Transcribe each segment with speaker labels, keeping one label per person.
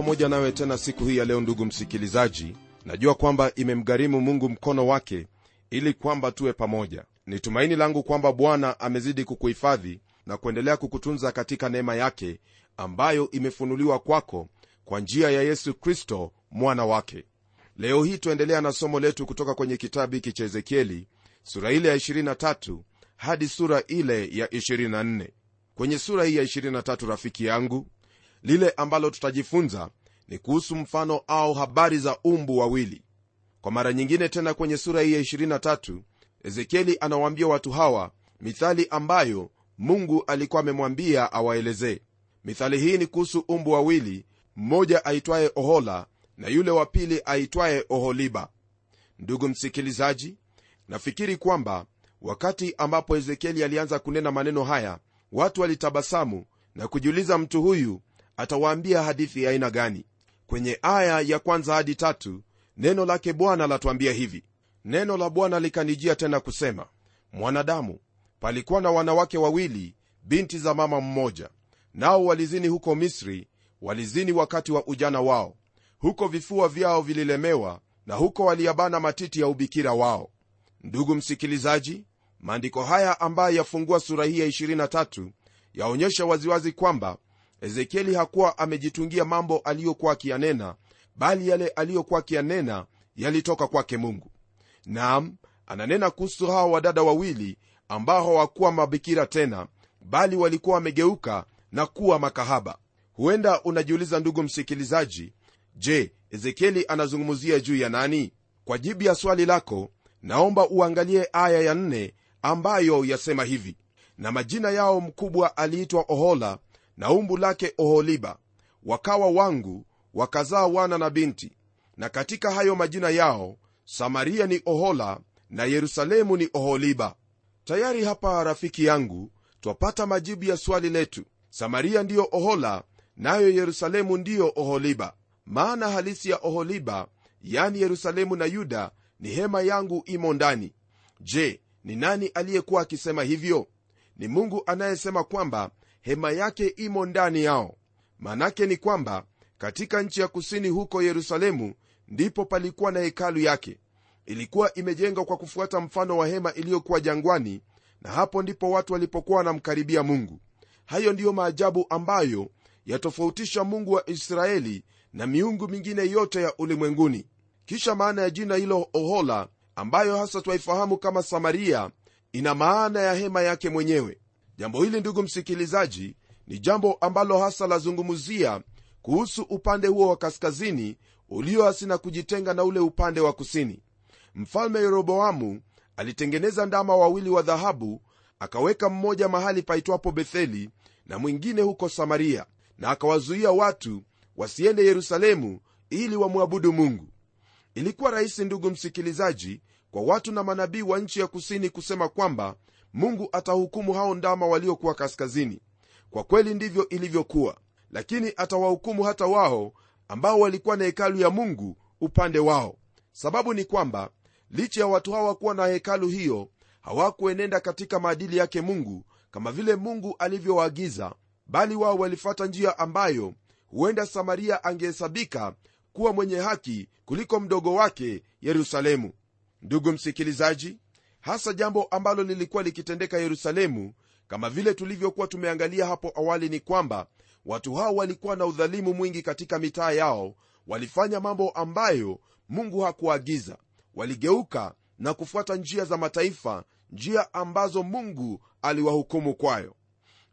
Speaker 1: pamoja nawe tena siku hii ya leo ndugu msikilizaji. Najua kwamba imemgharimu mungu mkono wake ili kwamba tuwe pamoja. Ni tumaini langu kwamba bwana amezidi kukuhifadhi na kuendelea kukutunza katika neema yake ambayo imefunuliwa kwako kwa njia ya yesu kristo mwana wake. Leo hii tuendelea na somo letu kutoka kwenye kitabu hiki cha ezekieli sura ile ya 23 hadi sura ile ya 24 kwenye sura hii ya 23 rafiki yangu lile ambalo tutajifunza ni kuhusu mfano au habari za umbu wawili. Kwa mara nyingine tena kwenye sura hii ya 23 ezekieli anawaambia watu hawa mithali ambayo mungu alikuwa amemwambia awaelezee. Mithali hii ni kuhusu umbu wawili mmoja aitwaye ohola na yule wa pili aitwaye oholiba. Ndugu msikilizaji nafikiri kwamba wakati ambapo ezekieli alianza kunena maneno haya watu walitabasamu na kujiuliza mtu huyu atawaambia hadithi aina gani? Kwenye aya ya kwanza hadi tatu neno lake bwana latuambia hivi. Neno la bwana likanijia tena kusema mwanadamu palikuwa na wanawake wawili binti za mama mmoja. Nao walizini huko misri walizini wakati wa ujana wao. Huko vifua vyao vililemewa na huko waliyabana matiti ya ubikira wao. Ndugu msikilizaji maandiko haya ambayo yafungua sura hii ya 23 yaonyesha waziwazi kwamba ezekieli hakuwa amejitungia mambo aliyokuwa akiyanena bali yale aliyokuwa akiyanena yalitoka kwake mungu. Nam ananena kuhusu hawa wadada wawili ambao hawakuwa mabikira tena bali walikuwa wamegeuka na kuwa makahaba. Huenda unajiuliza ndugu msikilizaji je ezekieli anazungumzia juu ya nani? Kwa jibu ya swali lako naomba uangalie aya ya nne ambayo yasema hivi. Na majina yao mkubwa aliitwa ohola na umbu lake oholiba. Wakawa wangu wakazaa wana na binti. Na katika hayo majina yao samaria ni ohola na yerusalemu ni oholiba. Tayari hapa rafiki yangu twapata majibu ya swali letu. Samaria ndiyo ohola nayo yerusalemu ndiyo oholiba. Maana halisi ya oholiba yani yerusalemu na yuda ni hema yangu imo ndani. Je ni nani aliyekuwa akisema hivyo? Ni mungu anayesema kwamba hema yake imo ndani yao. Manake ni kwamba katika nchi ya kusini huko yerusalemu ndipo palikuwa na hekalu yake. Ilikuwa imejengwa kwa kufuata mfano wa hema iliyokuwa jangwani na hapo ndipo watu walipokuwa wanamkaribia mungu. Hayo ndiyo maajabu ambayo yatofautisha mungu wa israeli na miungu mingine yote ya ulimwenguni. Kisha maana ya jina hilo ohola ambayo hasa twaifahamu kama samaria ina maana ya hema yake mwenyewe jambo hili ndugu msikilizaji ni jambo ambalo hasa lazungumzia kuhusu upande huo wa kaskazini ulioasi na kujitenga na ule upande wa kusini. Mfalme yeroboamu alitengeneza ndama wawili wa dhahabu akaweka mmoja mahali paitwapo betheli na mwingine huko samaria na akawazuia watu wasiende yerusalemu ili wamwabudu mungu. Ilikuwa rahisi ndugu msikilizaji kwa watu na manabii wa nchi ya kusini kusema kwamba mungu atahukumu hao ndama waliokuwa kaskazini. Kwa kweli ndivyo ilivyokuwa lakini atawahukumu hata wao ambao walikuwa na hekalu ya mungu upande wao. Sababu ni kwamba licha ya watu hawa kuwa na hekalu hiyo hawakuenenda katika maadili yake mungu kama vile mungu alivyowaagiza bali wao walifata njia ambayo huenda samaria angehesabika kuwa mwenye haki kuliko mdogo wake yerusalemu. Ndugu msikilizaji hasa jambo ambalo lilikuwa likitendeka yerusalemu kama vile tulivyokuwa tumeangalia hapo awali ni kwamba watu hao walikuwa na udhalimu mwingi katika mitaa yao walifanya mambo ambayo mungu hakuagiza. Waligeuka na kufuata njia za mataifa njia ambazo mungu aliwahukumu kwayo.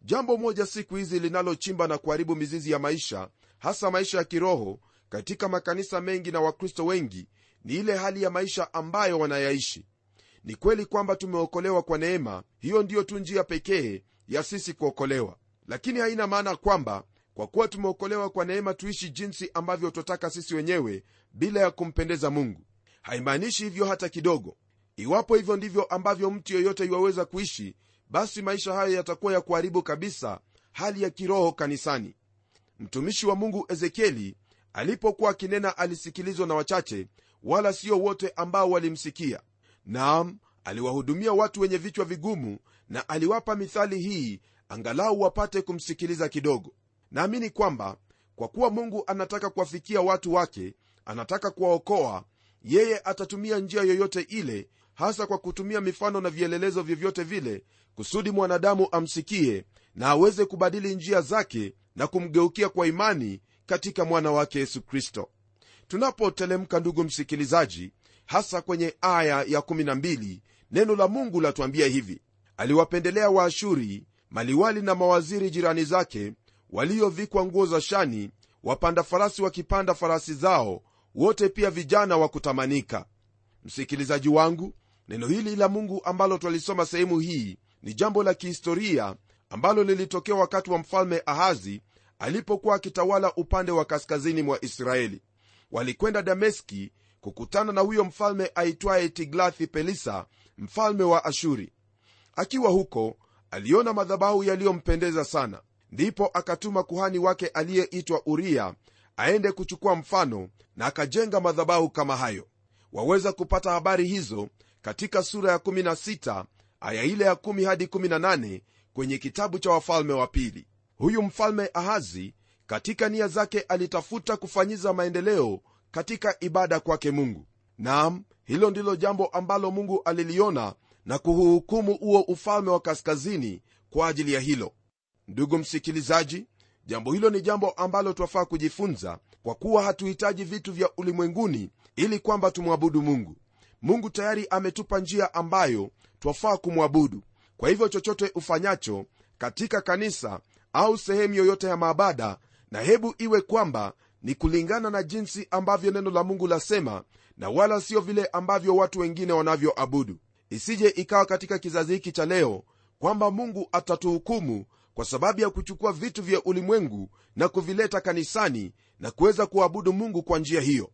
Speaker 1: Jambo moja siku hizi linalochimba na kuharibu mizizi ya maisha hasa maisha ya kiroho katika makanisa mengi na wakristo wengi ni ile hali ya maisha ambayo wanayaishi ni kweli kwamba tumeokolewa kwa neema hiyo ndiyo tu njia pekee ya sisi kuokolewa. Lakini haina maana kwamba kwa kuwa tumeokolewa kwa neema tuishi jinsi ambavyo twataka sisi wenyewe bila ya kumpendeza mungu. Haimaanishi hivyo hata kidogo. Iwapo hivyo ndivyo ambavyo mtu yeyote iwaweza kuishi basi maisha hayo yatakuwa ya kuharibu kabisa hali ya kiroho kanisani. Mtumishi wa mungu ezekieli alipokuwa akinena alisikilizwa na wachache wala sio wote ambao walimsikia naam aliwahudumia watu wenye vichwa vigumu na aliwapa mithali hii angalau wapate kumsikiliza kidogo. Naamini kwamba kwa kuwa mungu anataka kuwafikia watu wake anataka kuwaokoa yeye atatumia njia yoyote ile hasa kwa kutumia mifano na vielelezo vyovyote vile kusudi mwanadamu amsikie na aweze kubadili njia zake na kumgeukia kwa imani katika mwana wake yesu kristo. Tunapotelemka ndugu msikilizaji hasa kwenye aya ya 12 neno la mungu latuambia hivi. Aliwapendelea waashuri maliwali na mawaziri jirani zake waliovikwa nguo za shani wapanda farasi wakipanda farasi zao wote pia vijana wa kutamanika. Msikilizaji wangu neno hili la mungu ambalo twalisoma sehemu hii ni jambo la kihistoria ambalo lilitokea wakati wa mfalme ahazi alipokuwa akitawala upande wa kaskazini mwa israeli. Walikwenda dameski kukutana na huyo mfalme aitwaye tiglathi pelisa mfalme wa ashuri. Akiwa huko aliona madhabahu yaliyompendeza sana. Ndipo akatuma kuhani wake aliyeitwa uria aende kuchukua mfano na akajenga madhabahu kama hayo. Waweza kupata habari hizo katika sura ya 16 aya ile ya 1 hadi 18 kwenye kitabu cha wafalme wa pili. Huyu mfalme ahazi katika nia zake alitafuta kufanyiza maendeleo katika ibada kwake mungu. Nam hilo ndilo jambo ambalo mungu aliliona na kuhuhukumu huo ufalme wa kaskazini kwa ajili ya hilo. Ndugu msikilizaji jambo hilo ni jambo ambalo twafaa kujifunza kwa kuwa hatuhitaji vitu vya ulimwenguni ili kwamba tumwabudu mungu. Mungu tayari ametupa njia ambayo twafaa kumwabudu. Kwa hivyo chochote ufanyacho katika kanisa au sehemu yoyote ya maabada na hebu iwe kwamba ni kulingana na jinsi ambavyo neno la mungu lasema na wala sio vile ambavyo watu wengine wanavyoabudu. Isije ikawa katika kizazi hiki cha leo kwamba mungu atatuhukumu kwa sababu ya kuchukua vitu vya ulimwengu na kuvileta kanisani na kuweza kuabudu mungu kwa njia hiyo.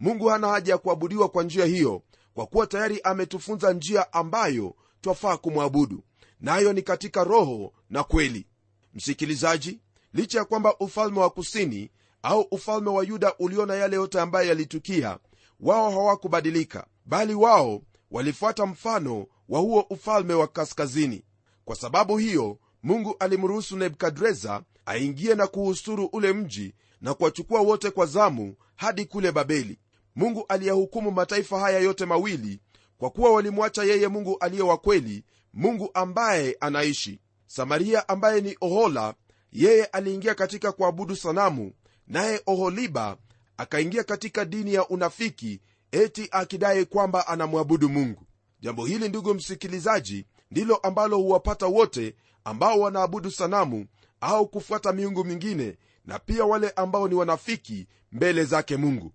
Speaker 1: Mungu hana haja ya kuabudiwa kwa njia hiyo kwa kuwa tayari ametufunza njia ambayo twafaa kumwabudu nayo na ni katika roho na kweli. Msikilizaji licha ya kwamba ufalme wa kusini au ufalme wa yuda uliona yale yote ambayo yalitukia wao hawakubadilika bali wao walifuata mfano wa huo ufalme wa kaskazini. Kwa sababu hiyo mungu alimruhusu nebukadreza aingie na kuhusuru ule mji na kuwachukua wote kwa zamu hadi kule babeli. Mungu aliyahukumu mataifa haya yote mawili kwa kuwa walimwacha yeye mungu aliye wa kweli mungu ambaye anaishi. Samaria ambaye ni ohola yeye aliingia katika kuabudu sanamu naye oholiba akaingia katika dini ya unafiki eti akidai kwamba anamwabudu mungu. Jambo hili ndugu msikilizaji ndilo ambalo huwapata wote ambao wanaabudu sanamu au kufuata miungu mingine na pia wale ambao ni wanafiki mbele zake mungu.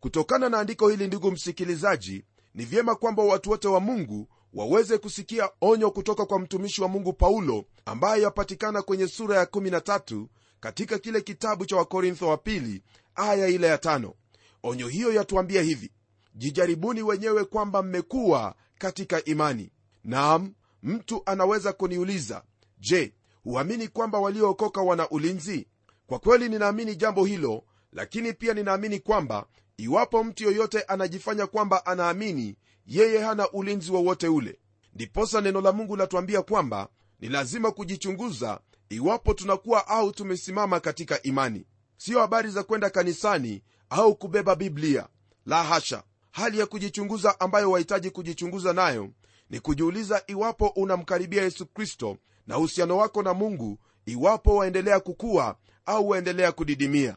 Speaker 1: Kutokana na andiko hili ndugu msikilizaji ni vyema kwamba watu wote wa mungu waweze kusikia onyo kutoka kwa mtumishi wa mungu paulo ambaye yapatikana kwenye sura ya 13 katika kile kitabu cha wakorintho wa pili aya ile ya tano. Onyo hiyo yatuambia hivi jijaribuni wenyewe kwamba mmekuwa katika imani. Naam mtu anaweza kuniuliza je huamini kwamba waliookoka wana ulinzi? Kwa kweli ninaamini jambo hilo lakini pia ninaamini kwamba iwapo mtu yoyote anajifanya kwamba anaamini yeye hana ulinzi wowote ule. Ndiposa neno la mungu latuambia kwamba ni lazima kujichunguza iwapo tunakuwa au tumesimama katika imani siyo habari za kwenda kanisani au kubeba biblia. La hasha! Hali ya kujichunguza ambayo wahitaji kujichunguza nayo ni kujiuliza iwapo unamkaribia yesu kristo na uhusiano wako na mungu iwapo waendelea kukua au waendelea kudidimia.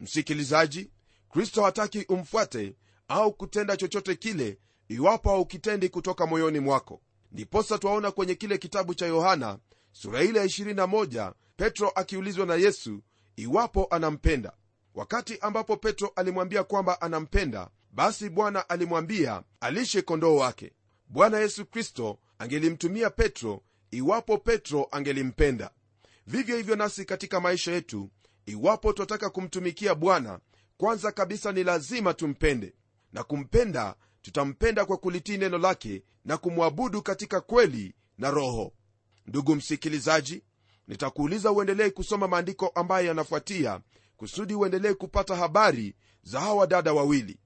Speaker 1: Msikilizaji kristo hataki umfuate au kutenda chochote kile iwapo haukitendi kutoka moyoni mwako. Ndiposa twaona kwenye kile kitabu cha yohana sura ile ya 21 petro akiulizwa na yesu iwapo anampenda. Wakati ambapo petro alimwambia kwamba anampenda basi bwana alimwambia alishe kondoo wake. Bwana yesu kristo angelimtumia petro iwapo petro angelimpenda. Vivyo hivyo nasi katika maisha yetu iwapo twataka kumtumikia bwana kwanza kabisa ni lazima tumpende. Na kumpenda tutampenda kwa kulitii neno lake na kumwabudu katika kweli na roho ndugu msikilizaji nitakuuliza uendelee kusoma maandiko ambayo yanafuatia kusudi uendelee kupata habari za hawa dada wawili.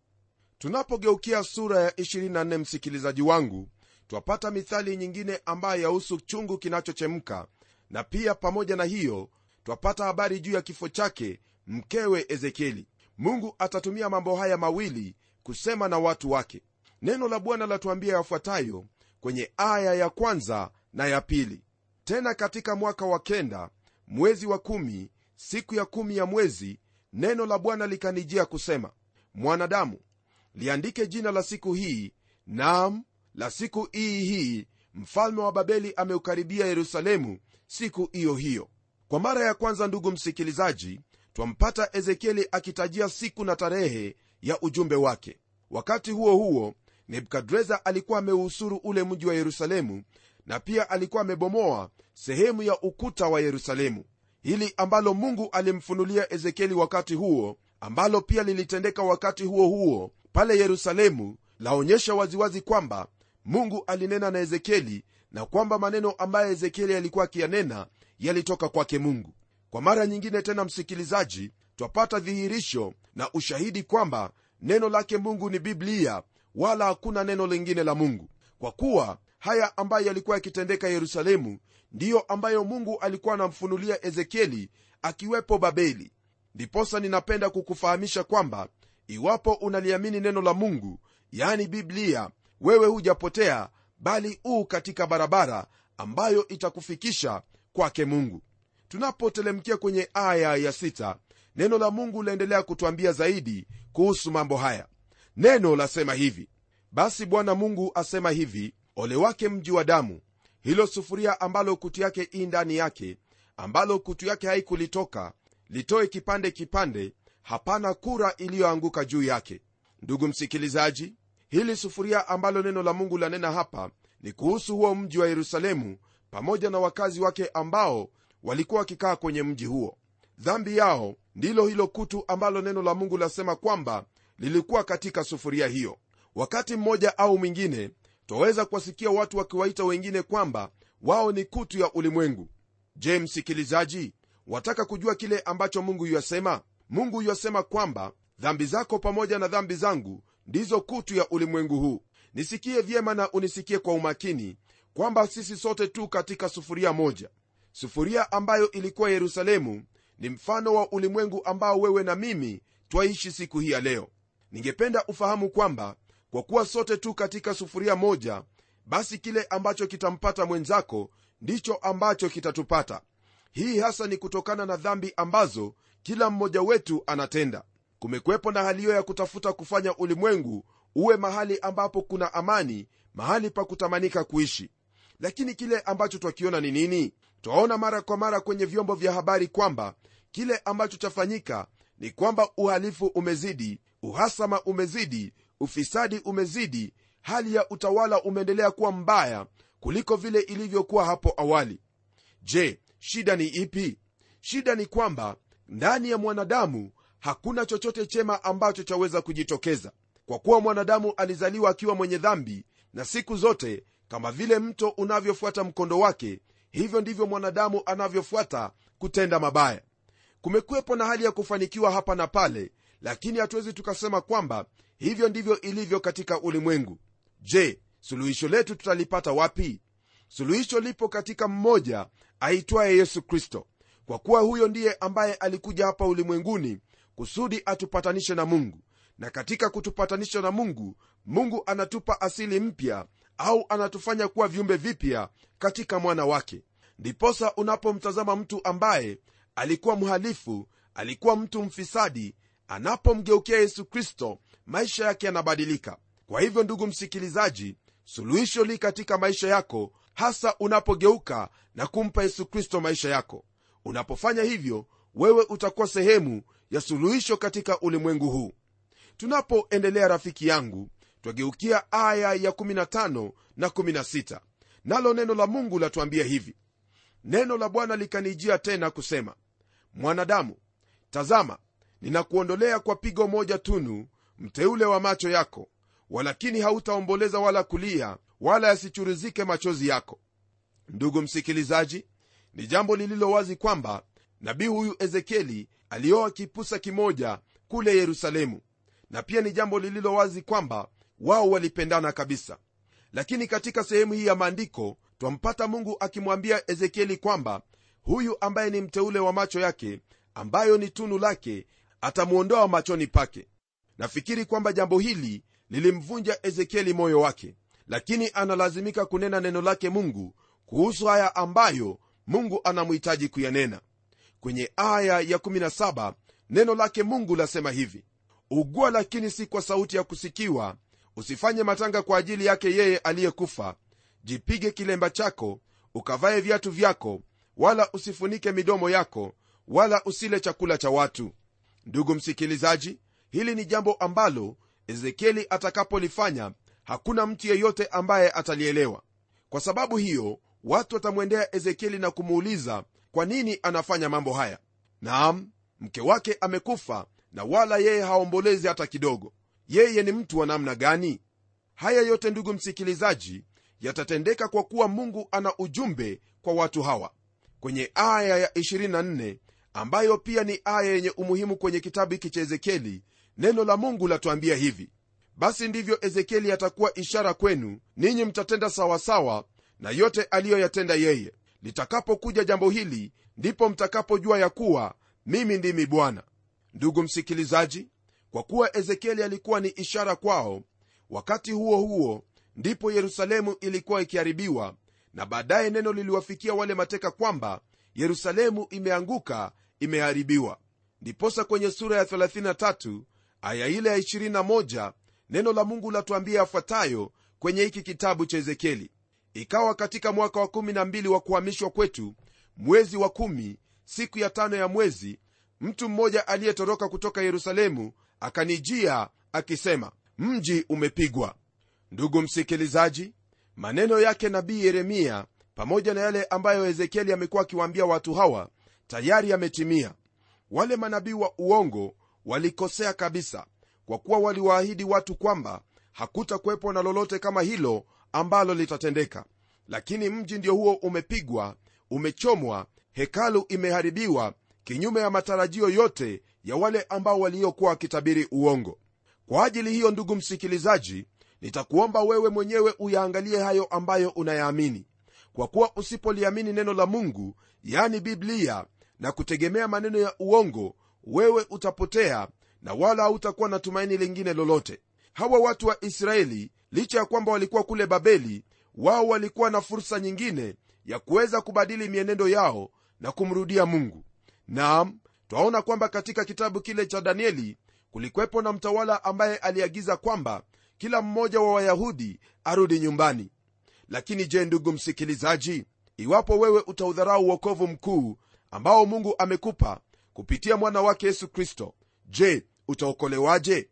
Speaker 1: Tunapogeukia sura ya 24 msikilizaji wangu twapata mithali nyingine ambayo yahusu chungu kinachochemka na pia pamoja na hiyo twapata habari juu ya kifo chake mkewe ezekieli. Mungu atatumia mambo haya mawili kusema na watu wake. Neno la bwana latuambia yafuatayo kwenye aya ya kwanza na ya pili tena katika mwaka wa kenda mwezi wa kumi siku ya kumi ya mwezi neno la bwana likanijia kusema mwanadamu liandike jina la siku hii nam la siku hii hii mfalme wa babeli ameukaribia yerusalemu siku hiyo hiyo. Kwa mara ya kwanza ndugu msikilizaji twampata ezekieli akitajia siku na tarehe ya ujumbe wake. Wakati huo huo nebukadreza alikuwa ameuhusuru ule mji wa yerusalemu na pia alikuwa amebomoa sehemu ya ukuta wa yerusalemu hili ambalo mungu alimfunulia ezekieli wakati huo ambalo pia lilitendeka wakati huo huo pale yerusalemu laonyesha waziwazi kwamba mungu alinena na ezekieli na kwamba maneno ambayo ezekieli alikuwa akiyanena yalitoka kwake mungu. Kwa mara nyingine tena msikilizaji twapata dhihirisho na ushahidi kwamba neno lake mungu ni biblia wala hakuna neno lingine la mungu. Kwa kuwa haya ambayo yalikuwa yakitendeka yerusalemu ndiyo ambayo mungu alikuwa anamfunulia ezekieli akiwepo babeli. Ndiposa ninapenda kukufahamisha kwamba iwapo unaliamini neno la mungu yani biblia wewe hujapotea bali uu katika barabara ambayo itakufikisha kwake mungu. Tunapotelemkia kwenye aya ya sita, neno la mungu laendelea kutwambia zaidi kuhusu mambo haya. Neno lasema hivi basi bwana mungu asema hivi ole wake mji wa damu. Hilo sufuria ambalo kutu yake ii ndani yake ambalo kutu yake haikulitoka litoe kipande kipande hapana kura iliyoanguka juu yake. Ndugu msikilizaji hili sufuria ambalo neno la mungu lanena hapa ni kuhusu huo mji wa yerusalemu pamoja na wakazi wake ambao walikuwa wakikaa kwenye mji huo. Dhambi yao ndilo hilo kutu ambalo neno la mungu lasema kwamba lilikuwa katika sufuria hiyo. Wakati mmoja au mwingine twaweza kuwasikia watu wakiwaita wengine kwamba wao ni kutu ya ulimwengu. Je msikilizaji wataka kujua kile ambacho mungu yuasema mungu yuasema kwamba dhambi zako pamoja na dhambi zangu ndizo kutu ya ulimwengu huu. Nisikie vyema na unisikie kwa umakini kwamba sisi sote tu katika sufuria moja. Sufuria ambayo ilikuwa yerusalemu ni mfano wa ulimwengu ambao wewe na mimi twaishi siku hii ya leo. Ningependa ufahamu kwamba kwa kuwa sote tu katika sufuria moja basi kile ambacho kitampata mwenzako ndicho ambacho kitatupata. Hii hasa ni kutokana na dhambi ambazo kila mmoja wetu anatenda. Kumekwepo na hali hiyo ya kutafuta kufanya ulimwengu uwe mahali ambapo kuna amani mahali pa kutamanika kuishi. Lakini kile ambacho twakiona ni nini? Twaona mara kwa mara kwenye vyombo vya habari kwamba kile ambacho chafanyika ni kwamba uhalifu umezidi uhasama umezidi ufisadi umezidi hali ya utawala umeendelea kuwa mbaya kuliko vile ilivyokuwa hapo awali. Je shida ni ipi? Shida ni kwamba ndani ya mwanadamu hakuna chochote chema ambacho chaweza kujitokeza. Kwa kuwa mwanadamu alizaliwa akiwa mwenye dhambi na siku zote kama vile mto unavyofuata mkondo wake hivyo ndivyo mwanadamu anavyofuata kutenda mabaya. Kumekuwepo na hali ya kufanikiwa hapa na pale lakini hatuwezi tukasema kwamba hivyo ndivyo ilivyo katika ulimwengu. Je suluhisho letu tutalipata wapi? Suluhisho lipo katika mmoja aitwaye yesu kristo. Kwa kuwa huyo ndiye ambaye alikuja hapa ulimwenguni kusudi atupatanishe na mungu. Na katika kutupatanisha na mungu mungu anatupa asili mpya au anatufanya kuwa viumbe vipya katika mwana wake. Ndiposa unapomtazama mtu ambaye alikuwa mhalifu alikuwa mtu mfisadi anapomgeukia yesu kristo maisha yake yanabadilika. Kwa hivyo ndugu msikilizaji suluhisho li katika maisha yako hasa unapogeuka na kumpa yesu kristo maisha yako. Unapofanya hivyo wewe utakuwa sehemu ya suluhisho katika ulimwengu huu. Tunapoendelea rafiki yangu twageukia aya ya 15 na 16 nalo neno la mungu latuambia hivi. Neno la bwana likanijia tena kusema mwanadamu tazama ninakuondolea kwa pigo moja tunu mteule wa macho yako walakini hautaomboleza wala kulia wala yasichuruzike machozi yako. Ndugu msikilizaji ni jambo lililo wazi kwamba nabii huyu ezekieli alioa kipusa kimoja kule yerusalemu. Na pia ni jambo lililo wazi kwamba wao walipendana kabisa. Lakini katika sehemu hii ya maandiko twampata mungu akimwambia ezekieli kwamba huyu ambaye ni mteule wa macho yake ambayo ni tunu lake atamwondoa machoni pake. Nafikiri kwamba jambo hili lilimvunja ezekieli moyo wake lakini analazimika kunena neno lake mungu kuhusu haya ambayo mungu anamhitaji kuyanena. Kwenye aya ya 17 neno lake mungu lasema hivi ugua lakini si kwa sauti ya kusikiwa usifanye matanga kwa ajili yake yeye aliyekufa. Jipige kilemba chako ukavae viatu vyako wala usifunike midomo yako wala usile chakula cha watu ndugu msikilizaji hili ni jambo ambalo ezekieli atakapolifanya hakuna mtu yeyote ambaye atalielewa. Kwa sababu hiyo watu watamwendea ezekieli na kumuuliza kwa nini anafanya mambo haya? Naam mke wake amekufa na wala yeye haombolezi hata kidogo. Yeye ni mtu wa namna gani? Haya yote ndugu msikilizaji yatatendeka kwa kuwa mungu ana ujumbe kwa watu hawa. Kwenye aya ya 24 ambayo pia ni aya yenye umuhimu kwenye kitabu hiki cha ezekieli neno la mungu latuambia hivi basi ndivyo ezekieli atakuwa ishara kwenu ninyi mtatenda sawasawa na yote aliyoyatenda yeye. Litakapokuja jambo hili ndipo mtakapojua ya kuwa mimi ndimi bwana. Ndugu msikilizaji kwa kuwa ezekieli alikuwa ni ishara kwao wakati huo huo ndipo yerusalemu ilikuwa ikiharibiwa na baadaye neno liliwafikia wale mateka kwamba yerusalemu imeanguka imeharibiwa. Ndiposa kwenye sura ya 33 aya ile ya 21 neno la mungu latuambia yafuatayo kwenye hiki kitabu cha ezekieli. Ikawa katika mwaka wa 12 wa kuhamishwa kwetu mwezi wa 1 siku ya tano ya mwezi mtu mmoja aliyetoroka kutoka yerusalemu akanijia akisema mji umepigwa. Ndugu msikilizaji maneno yake nabii yeremia pamoja na yale ambayo ezekieli amekuwa akiwaambia watu hawa tayari yametimia. Wale manabii wa uongo walikosea kabisa kwa kuwa waliwaahidi watu kwamba hakutakuwepo na lolote kama hilo ambalo litatendeka. Lakini mji ndio huo umepigwa umechomwa hekalu imeharibiwa kinyume ya matarajio yote ya wale ambao waliokuwa wakitabiri uongo. Kwa ajili hiyo ndugu msikilizaji nitakuomba wewe mwenyewe uyaangalie hayo ambayo unayaamini. Kwa kuwa usipoliamini neno la mungu yani biblia na kutegemea maneno ya uongo wewe utapotea na wala hautakuwa na tumaini lingine lolote. Hawa watu wa israeli licha ya kwamba walikuwa kule babeli wao walikuwa na fursa nyingine ya kuweza kubadili mienendo yao na kumrudia mungu. Naam twaona kwamba katika kitabu kile cha danieli kulikuwepo na mtawala ambaye aliagiza kwamba kila mmoja wa wayahudi arudi nyumbani. Lakini je ndugu msikilizaji iwapo wewe utaudharau uokovu mkuu ambao mungu amekupa kupitia mwana wake yesu kristo. Je utaokolewaje?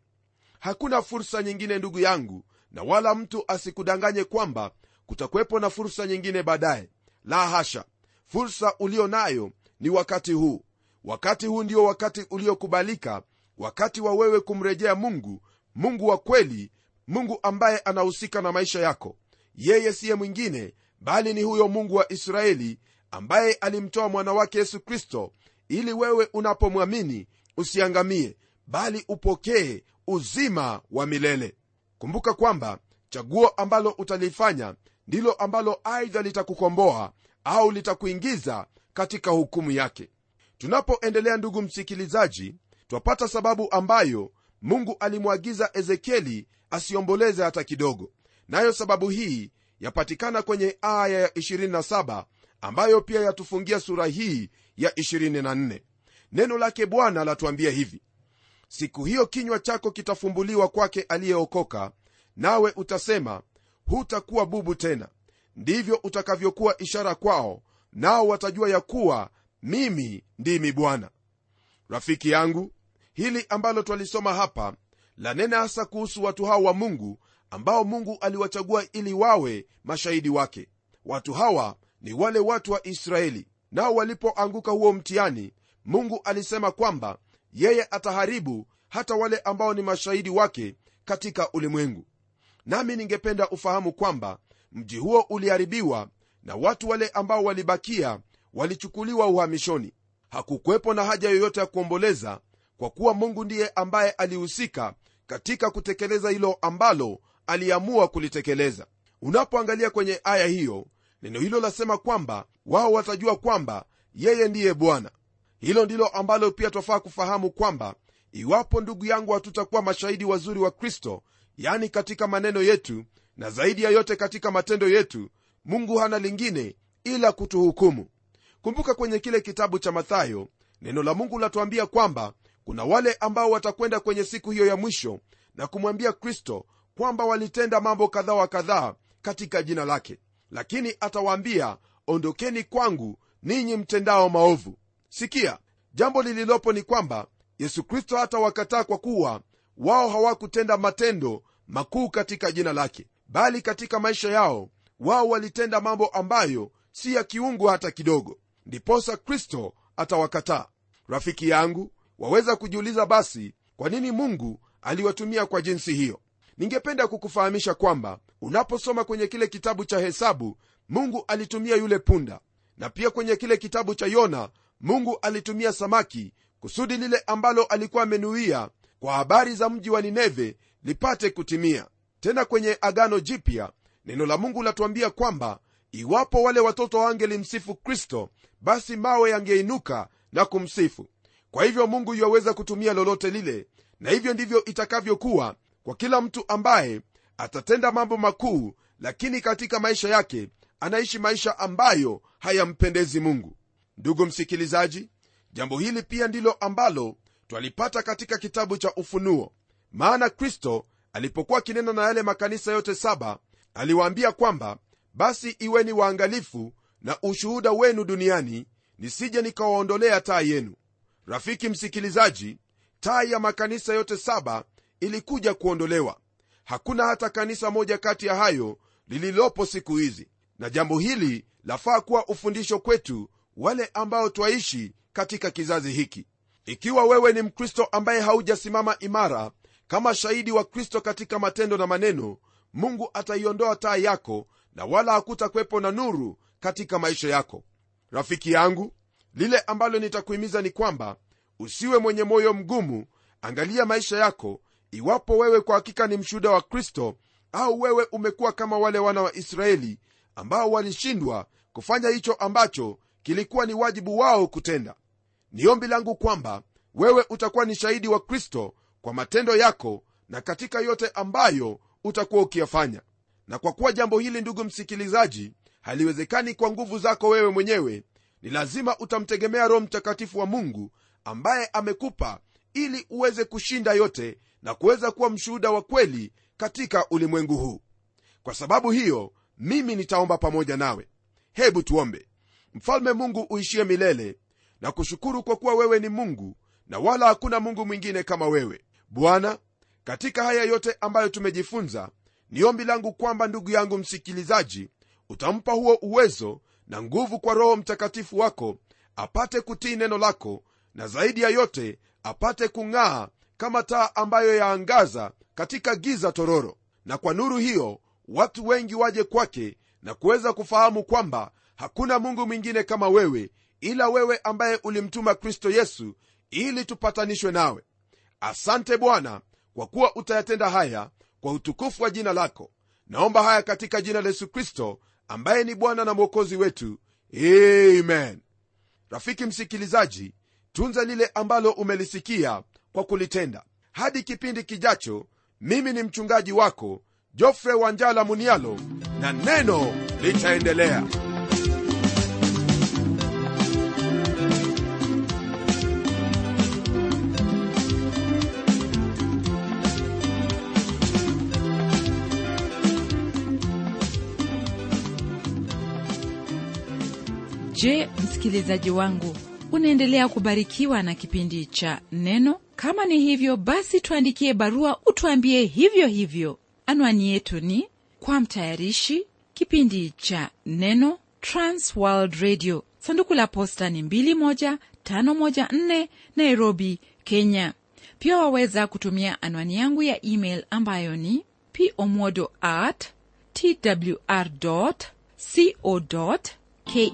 Speaker 1: Hakuna fursa nyingine ndugu yangu na wala mtu asikudanganye kwamba kutakuwepo na fursa nyingine baadaye. La hasha! Fursa ulio nayo ni wakati huu. Wakati huu ndio wakati uliokubalika wakati wa wewe kumrejea mungu mungu wa kweli mungu ambaye anahusika na maisha yako. Yeye siye mwingine bali ni huyo mungu wa israeli ambaye alimtoa mwana wake yesu kristo ili wewe unapomwamini usiangamie bali upokee uzima wa milele. Kumbuka kwamba chaguo ambalo utalifanya ndilo ambalo aidha litakukomboa au litakuingiza katika hukumu yake. Tunapoendelea ndugu msikilizaji twapata sababu ambayo mungu alimwagiza ezekieli asiomboleze hata kidogo. Nayo sababu hii yapatikana kwenye aya ya 27 ambayo pia yatufungia sura hii ya 24 neno lake bwana latuambia hivi siku hiyo kinywa chako kitafumbuliwa kwake aliyeokoka nawe utasema hutakuwa bubu tena. Ndivyo utakavyokuwa ishara kwao nao watajua ya kuwa mimi ndimi bwana. Rafiki yangu hili ambalo twalisoma hapa lanena hasa kuhusu watu hao wa mungu ambao mungu aliwachagua ili wawe mashahidi wake. Watu hawa ni wale watu wa israeli. Nao walipoanguka huo mtihani mungu alisema kwamba yeye ataharibu hata wale ambao ni mashahidi wake katika ulimwengu. Nami ningependa ufahamu kwamba mji huo uliharibiwa na watu wale ambao walibakia walichukuliwa uhamishoni. Hakukuwepo na haja yoyote ya kuomboleza kwa kuwa mungu ndiye ambaye alihusika katika kutekeleza hilo ambalo aliamua kulitekeleza. Unapoangalia kwenye aya hiyo neno hilo lasema kwamba wao watajua kwamba yeye ndiye bwana. Hilo ndilo ambalo pia twafaa kufahamu kwamba iwapo ndugu yangu hatutakuwa mashahidi wazuri wa kristo yani katika maneno yetu na zaidi ya yote katika matendo yetu mungu hana lingine ila kutuhukumu. Kumbuka kwenye kile kitabu cha mathayo neno la mungu latuambia kwamba kuna wale ambao watakwenda kwenye siku hiyo ya mwisho na kumwambia kristo kwamba walitenda mambo kadhaa wa kadhaa katika jina lake lakini atawaambia ondokeni kwangu ninyi mtendao maovu. Sikia jambo lililopo ni kwamba yesu kristo hatawakataa kwa kuwa wao hawakutenda matendo makuu katika jina lake bali katika maisha yao wao walitenda mambo ambayo si ya kiungu hata kidogo. Ndiposa kristo atawakataa. Rafiki yangu waweza kujiuliza basi kwa nini mungu aliwatumia kwa jinsi hiyo ningependa kukufahamisha kwamba unaposoma kwenye kile kitabu cha hesabu mungu alitumia yule punda. Na pia kwenye kile kitabu cha yona mungu alitumia samaki kusudi lile ambalo alikuwa amenuia kwa habari za mji wa nineve lipate kutimia. Tena kwenye agano jipya neno la mungu latuambia kwamba iwapo wale watoto wangelimsifu kristo basi mawe yangeinuka na kumsifu. Kwa hivyo mungu yuwaweza kutumia lolote lile na hivyo ndivyo itakavyokuwa kwa kila mtu ambaye atatenda mambo makuu lakini katika maisha yake anaishi maisha ambayo hayampendezi mungu. Ndugu msikilizaji jambo hili pia ndilo ambalo twalipata katika kitabu cha ufunuo. Maana kristo alipokuwa akinena na yale makanisa yote saba aliwaambia kwamba basi iweni waangalifu na ushuhuda wenu duniani nisije nikawaondolea taa yenu. Rafiki msikilizaji taa ya makanisa yote saba ilikuja kuondolewa. Hakuna hata kanisa moja kati ya hayo lililopo siku hizi. Na jambo hili lafaa kuwa ufundisho kwetu wale ambao twaishi katika kizazi hiki. Ikiwa wewe ni mkristo ambaye haujasimama imara kama shahidi wa kristo katika matendo na maneno mungu ataiondoa taa yako na wala hakutakwepo na nuru katika maisha yako. Rafiki yangu lile ambalo nitakuhimiza ni kwamba usiwe mwenye moyo mgumu. Angalia maisha yako iwapo wewe kwa hakika ni mshuhuda wa kristo au wewe umekuwa kama wale wana wa israeli ambao walishindwa kufanya hicho ambacho kilikuwa ni wajibu wao kutenda. Ni ombi langu kwamba wewe utakuwa ni shahidi wa kristo kwa matendo yako na katika yote ambayo utakuwa ukiyafanya. Na kwa kuwa jambo hili ndugu msikilizaji haliwezekani kwa nguvu zako wewe mwenyewe ni lazima utamtegemea roho mtakatifu wa mungu ambaye amekupa ili uweze kushinda yote na kuweza kuwa mshuhuda wa kweli katika ulimwengu huu. Kwa sababu hiyo mimi nitaomba pamoja nawe. Hebu tuombe. Mfalme mungu uishie milele na kushukuru kwa kuwa wewe ni mungu na wala hakuna mungu mwingine kama wewe. Bwana katika haya yote ambayo tumejifunza ni ombi langu kwamba ndugu yangu msikilizaji utampa huo uwezo na nguvu kwa roho mtakatifu wako apate kutii neno lako na zaidi ya yote apate kung'aa kama taa ambayo yaangaza katika giza tororo. Na kwa nuru hiyo watu wengi waje kwake na kuweza kufahamu kwamba hakuna mungu mwingine kama wewe ila wewe ambaye ulimtuma kristo yesu ili tupatanishwe nawe. Asante bwana kwa kuwa utayatenda haya kwa utukufu wa jina lako. Naomba haya katika jina la yesu kristo ambaye ni bwana na mwokozi wetu. Amen. Rafiki msikilizaji tunza lile ambalo umelisikia kwa kulitenda. Hadi kipindi kijacho mimi ni mchungaji wako jofre wanjala munialo na neno litaendelea.
Speaker 2: Je msikilizaji wangu unaendelea kubarikiwa na kipindi cha neno. Kama ni hivyo basi tuandikie barua utuambie hivyo hivyo. Anwani yetu ni kwa mtayarishi kipindi cha neno transworld radio. Sanduku la posta ni 21514 nairobi kenya. Pia waweza kutumia anwani yangu ya email ambayo ni pomodo at twr co ke